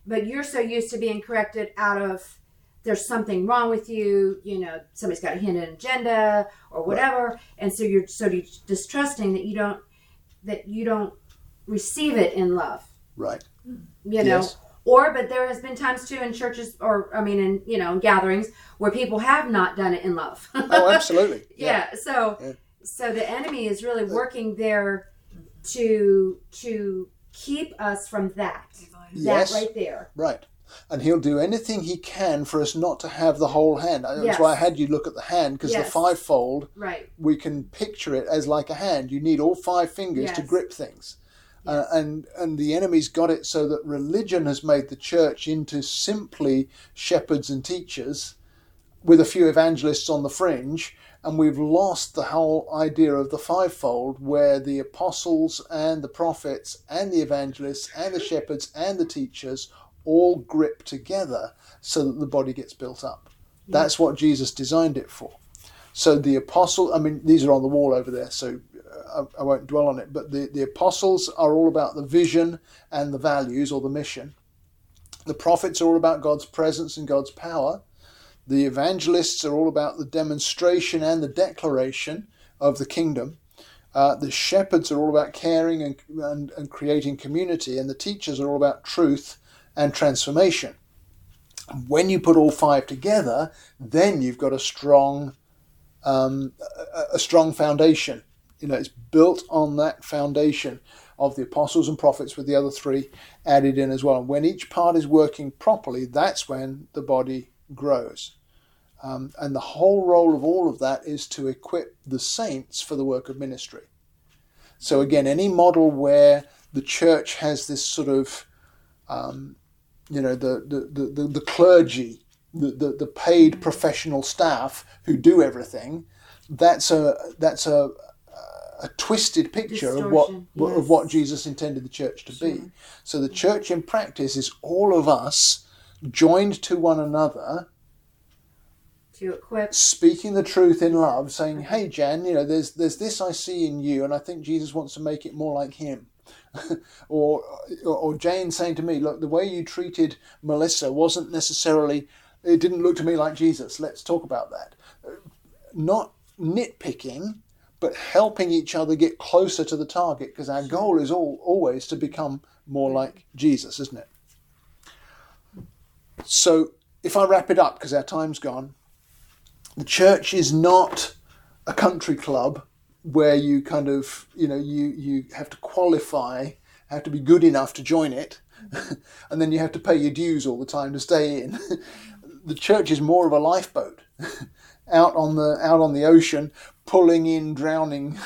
but you're so used to being corrected out of there's something wrong with you you know somebody's got a hidden agenda or whatever and so you're so distrusting that you don't that you don't receive it in love Right. you know Yes. or but there has been times too in churches or i mean in you know gatherings where people have not done it in love Oh, absolutely. (laughs) yeah. So Yeah. so the enemy is really working there to to keep us from that. Yes. That right there. Right. And he'll do anything he can for us not to have the whole hand. That's Yes. why I had you look at the hand, because Yes. the fivefold, Right. we can picture it as like a hand. You need all five fingers to grip things. Uh, and and the enemy's got it so that religion has made the church into simply shepherds and teachers with a few evangelists on the fringe and we've lost the whole idea of the fivefold where the apostles and the prophets and the evangelists and the shepherds and the teachers all grip together so that the body gets built up. That's what jesus designed it for. So the apostle i mean these are on the wall over there so uh, I, I won't dwell on it but the, the apostles are all about the vision and the values or the mission. The prophets are all about god's presence and god's power. The evangelists are all about the demonstration and the declaration of the kingdom. Uh, the shepherds are all about caring and, and, and creating community, and the teachers are all about truth and transformation. When you put all five together, then you've got a strong, um, a, a strong foundation. You know, it's built on that foundation of the apostles and prophets, with the other three added in as well. And when each part is working properly, that's when the body grows. Um, and the whole role of all of that is to equip the saints for the work of ministry. So, again, any model where the church has this sort of, um, you know, the, the, the, the clergy, the, the, the paid professional staff who do everything, that's a, that's a, a twisted picture of what, Distortion, of what Jesus intended the church to be. So, the church in practice is all of us joined to one another To equip. speaking the truth in love, saying, "Hey, Jan, you know, there's there's this I see in you, and I think Jesus wants to make it more like Him." (laughs) or, or Jane saying to me, "Look, the way you treated Melissa wasn't necessarily. It didn't look to me like Jesus. Let's talk about that." Uh, not nitpicking, but helping each other get closer to the target, because our goal is all always to become more like Jesus, isn't it? So, if I wrap it up, because our time's gone, the church is not a country club where you kind of you know you you have to qualify have to be good enough to join it (laughs) and then you have to pay your dues all the time to stay in (laughs) the church is more of a lifeboat (laughs) out on the out on the ocean pulling in drowning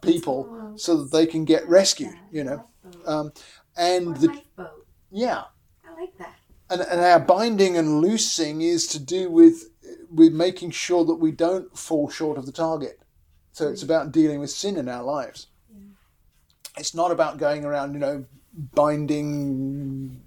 people so that they can get rescued you know um, and the lifeboat. yeah I like that. and, and our binding and loosing is to do with with making sure that we don't fall short of the target. So it's about dealing with sin in our lives. It's not about going around, you know, binding,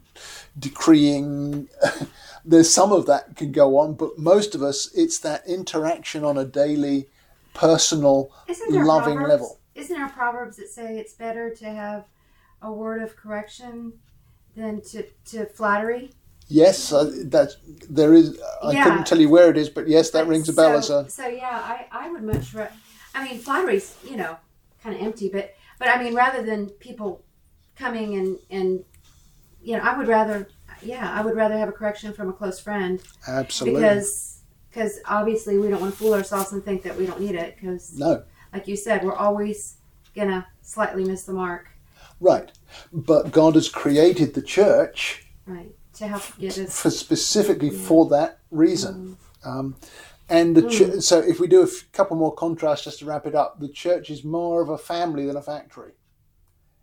decreeing. (laughs) There's some of that can go on, but most of us, it's that interaction on a daily, personal, loving proverbs, level. Isn't there proverbs that say it's better to have a word of correction than to, to flattery? Yes, uh, that there is. I Yeah. couldn't tell you where it is, but yes, that rings a bell so, as a. So yeah, I, I would much. I mean, flattery's you know kind of empty, but but I mean, rather than people coming and and you know, I would rather yeah, I would rather have a correction from a close friend Absolutely. because because obviously we don't want to fool ourselves and think that we don't need it because no. like you said, we're always gonna slightly miss the mark, Right. But God has created the church right? To help get us. for specifically for that reason. Um, and the ch- so if we do a f- couple more contrasts just to wrap it up, the church is more of a family than a factory.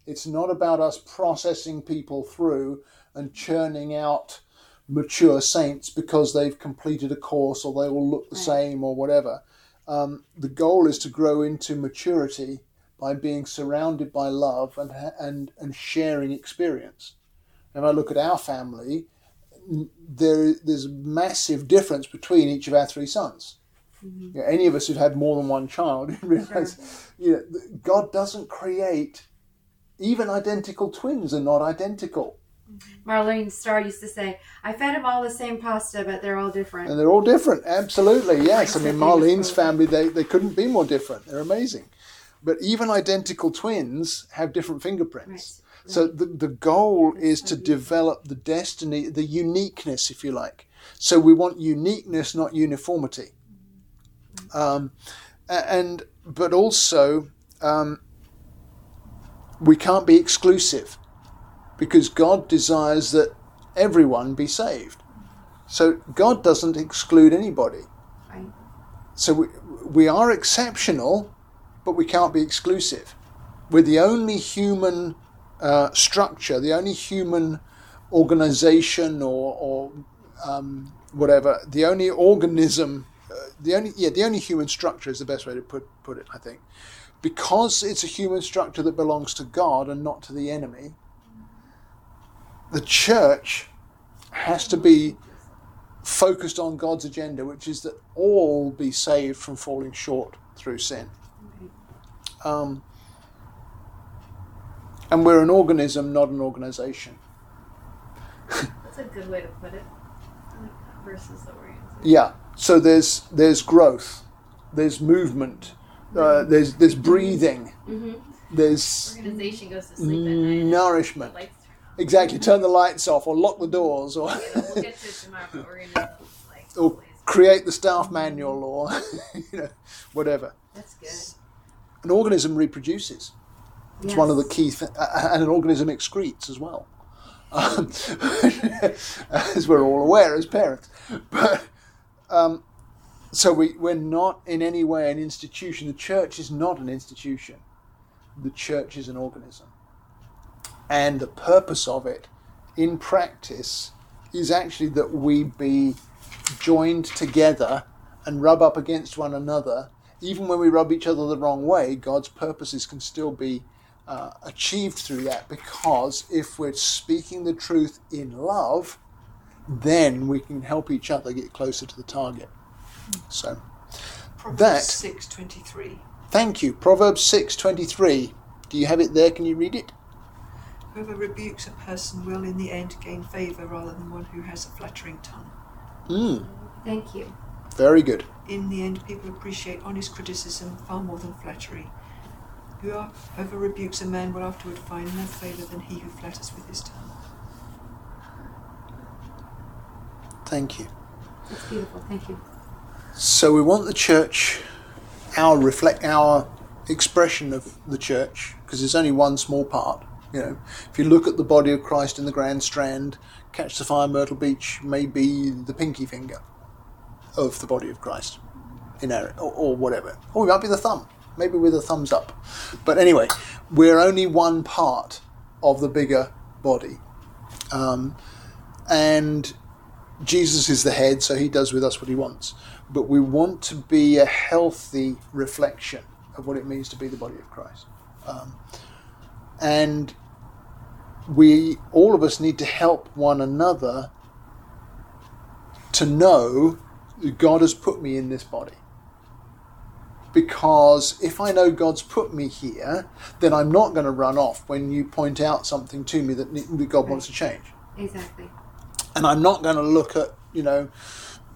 It's not about us processing people through and churning out mature saints because they've completed a course or they all look the Right. same or whatever. Um, the goal is to grow into maturity by being surrounded by love and and and sharing experience. If I look at our family, there there's a massive difference between each of our three sons. Mm-hmm. You know, any of us who've had more than one child (laughs) realize, you know, God doesn't create. Even identical twins are not identical, mm-hmm. Marlene Starr used to say, "I fed them all the same pasta, but they're all different." and they're all different. Absolutely, (laughs) yes. I mean, Marlene's family they, they couldn't be more different. They're amazing, but even identical twins have different fingerprints. Right. So the, the goal is to develop the destiny, the uniqueness, if you like. So we want uniqueness, not uniformity. Um, and but also um, we can't be exclusive because God desires that everyone be saved. So God doesn't exclude anybody. Right. So we, we are exceptional, but we can't be exclusive. We're the only human uh, structure, the only human organization or, or um, whatever, the only organism, uh, the only yeah, the only human structure is the best way to put put it. I think because it's a human structure that belongs to God and not to the enemy. The church has to be focused on God's agenda, which is that all be saved from falling short through sin. Um, and we're an organism, not an organization. That's a good way to put it. I like that versus the organization. Yeah. So there's there's growth, there's movement, uh, there's there's breathing, Mm-hmm. there's Organization goes to sleep at night. nourishment. Exactly. Turn the lights off, or lock the doors, or turn on. Yeah, we'll get to tomorrow, but organisms like (laughs) Or create the staff manual, or (laughs) you know, whatever. That's good. An organism reproduces. It's one of the key, th- and an organism excretes as well, um, (laughs) as we're all aware as parents. But um, so we we're not in any way an institution. The church is not an institution. The church is an organism, and the purpose of it, in practice, is actually that we be joined together and rub up against one another. Even when we rub each other the wrong way, God's purposes can still be uh, achieved through that because if we're speaking the truth in love, then we can help each other get closer to the target. So, Proverbs That- six twenty three. thank you. Proverbs 6:23. Do you have it there? Can you read it? Whoever rebukes a person will in the end gain favour rather than one who has a flattering tongue. Mm, Thank you. very good. In the end, people appreciate honest criticism far more than flattery. Whoever rebukes a man will afterward find more favour than he who flatters with his tongue. Thank you. That's beautiful. Thank you. So we want the church, our reflect our expression of the church, because there's only one small part. You know, if you look at the body of Christ in the Grand Strand, Catch the Fire, Myrtle Beach may be the pinky finger of the body of Christ, in our, or, or whatever, or it might be the thumb, maybe with a thumbs up. But anyway, we're only one part of the bigger body, um, and Jesus is the head, so he does with us what he wants. But we want to be a healthy reflection of what it means to be the body of Christ. Um, and we, all of us, need to help one another to know that God has put me in this body. Because if I know God's put me here, then I'm not going to run off when you point out something to me that, God wants to change. Exactly. and I'm not going to look at you know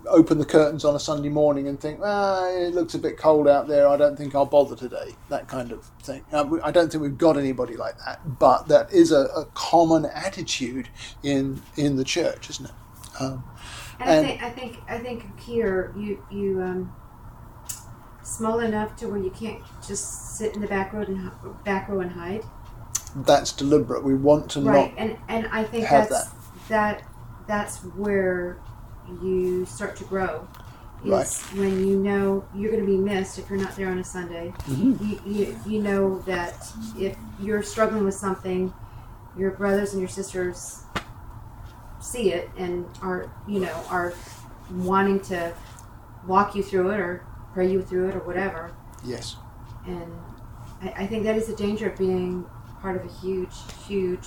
open the curtains on a Sunday morning and think ah it looks a bit cold out there. I don't think I'll bother today. That kind of thing. Uh, I don't think we've got anybody like that but that is a, a common attitude in in the church isn't it? Um, And, And- I think I think I think here you you um, small enough to where you can't just sit in the back row and back row and hide. that's deliberate we want to right. not And and I think that's that that's where you start to grow. Is Right. when you know you're going to be missed if you're not there on a Sunday. Mhm. You, you you know that if you're struggling with something, your brothers and your sisters see it and are you know are wanting to walk you through it or pray you through it or whatever. yes And I, I think that is the danger of being part of a huge, huge,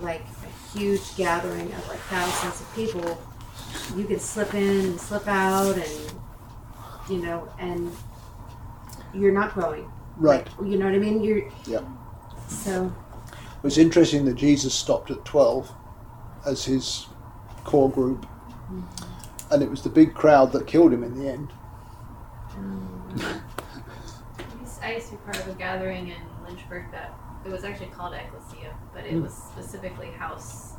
like a huge gathering of like thousands of people. You can slip in and slip out, and you know, and you're not growing. right Like, you know what I mean? You're. Yeah. So it was interesting that Jesus stopped at 12 as his core group mm-hmm. and it was the big crowd that killed him in the end I used- to be part of a gathering in Lynchburg that it was actually called Ecclesia, but it Mm. was specifically house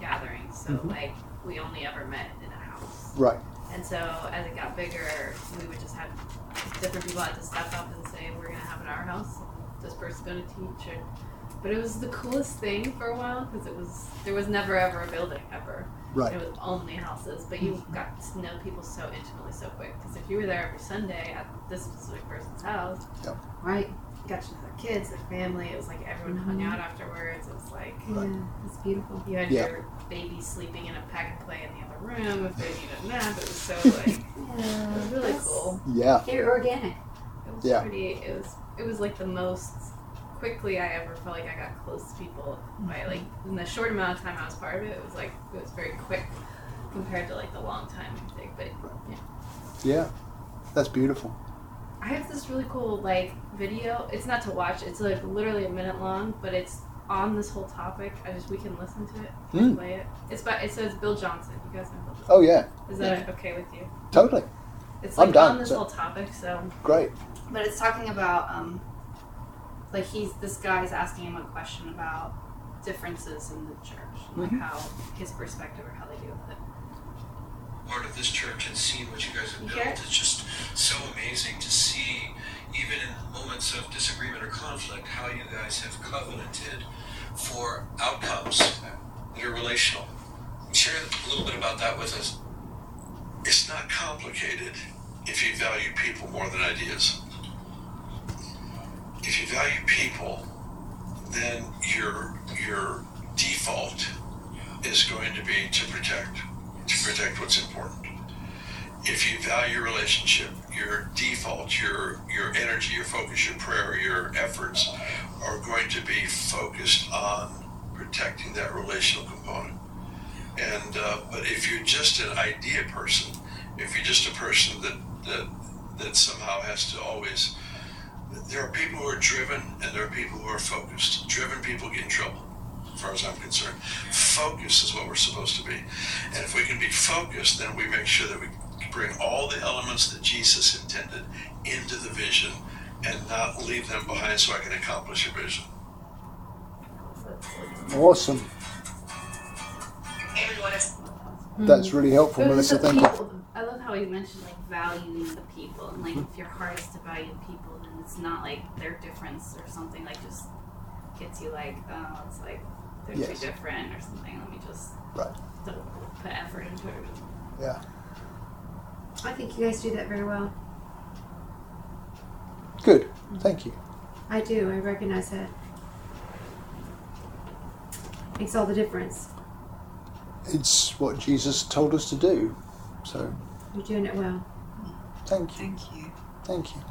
gatherings. So Mhm. like we only ever met in a house. right And so as it got bigger, we would just have different people had to step up and say, "We're gonna have it at our house. And this person's gonna teach." And, but it was the coolest thing for a while because it was there was never ever a building ever. Right It was only houses, but you got to know people so intimately so quick. Because if you were there every Sunday at this specific person's house, right, got to know their kids, their family. It was like everyone hung mm-hmm. out afterwards. It was like Yeah, it's beautiful. you had Yeah. your baby sleeping in a pack and play in the other room if they needed a nap. It was so (laughs) like it Yeah, was really cool. Yeah. They're organic. It was Yeah. pretty. It was it was like the most quickly I ever felt like I got close to people by like in the short amount of time I was part of it. It was like it was very quick compared to like the long time thing. But Yeah. Yeah, That's beautiful. I have this really cool like video. It's not to watch. It's like literally a minute long, but it's on this whole topic. I just we can listen to it, Mm. play it. It's by it says Bill Johnson. You guys know Bill Johnson. Oh yeah. Is that okay with you? Totally. It's like I'm like done, on this so- whole topic, so Great. but it's talking about um like he's this guy's asking him a question about differences in the church and like Mhm. how his perspective or how they deal with it. part of this church and seeing what you guys have You built hear it? is just so amazing to see, even in moments of disagreement or conflict, how you guys have covenanted for outcomes that are relational. Share a little bit about that with us. It's not complicated if you value people more than ideas. If you value people, then your your default is going to be to protect, to protect what's important. If you value relationship, your default, your your energy, your focus, your prayer, your efforts are going to be focused on protecting that relational component. And uh, but if you're just an idea person, if you're just a person that that that somehow has to always, there are people who are driven and there are people who are focused. Driven people get in trouble, as far as I'm concerned. Focus is what we're supposed to be, and if we can be focused, then we make sure that we bring all the elements that Jesus intended into the vision and not leave them behind so I can accomplish a vision. Awesome. That's really helpful, But Melissa. it's the Thank you. I love how you mentioned like valuing the people and like if your heart is to value people, then it's not like their difference or something like just gets you like oh it's like they're Yes. too different or something. Let me just Right. put effort into it. Yeah. I think you guys do that very well. Good. Thank you. I do. I recognize that. Makes all the difference. It's what Jesus told us to do. So You're doing it well. thank you. Thank you. Thank you.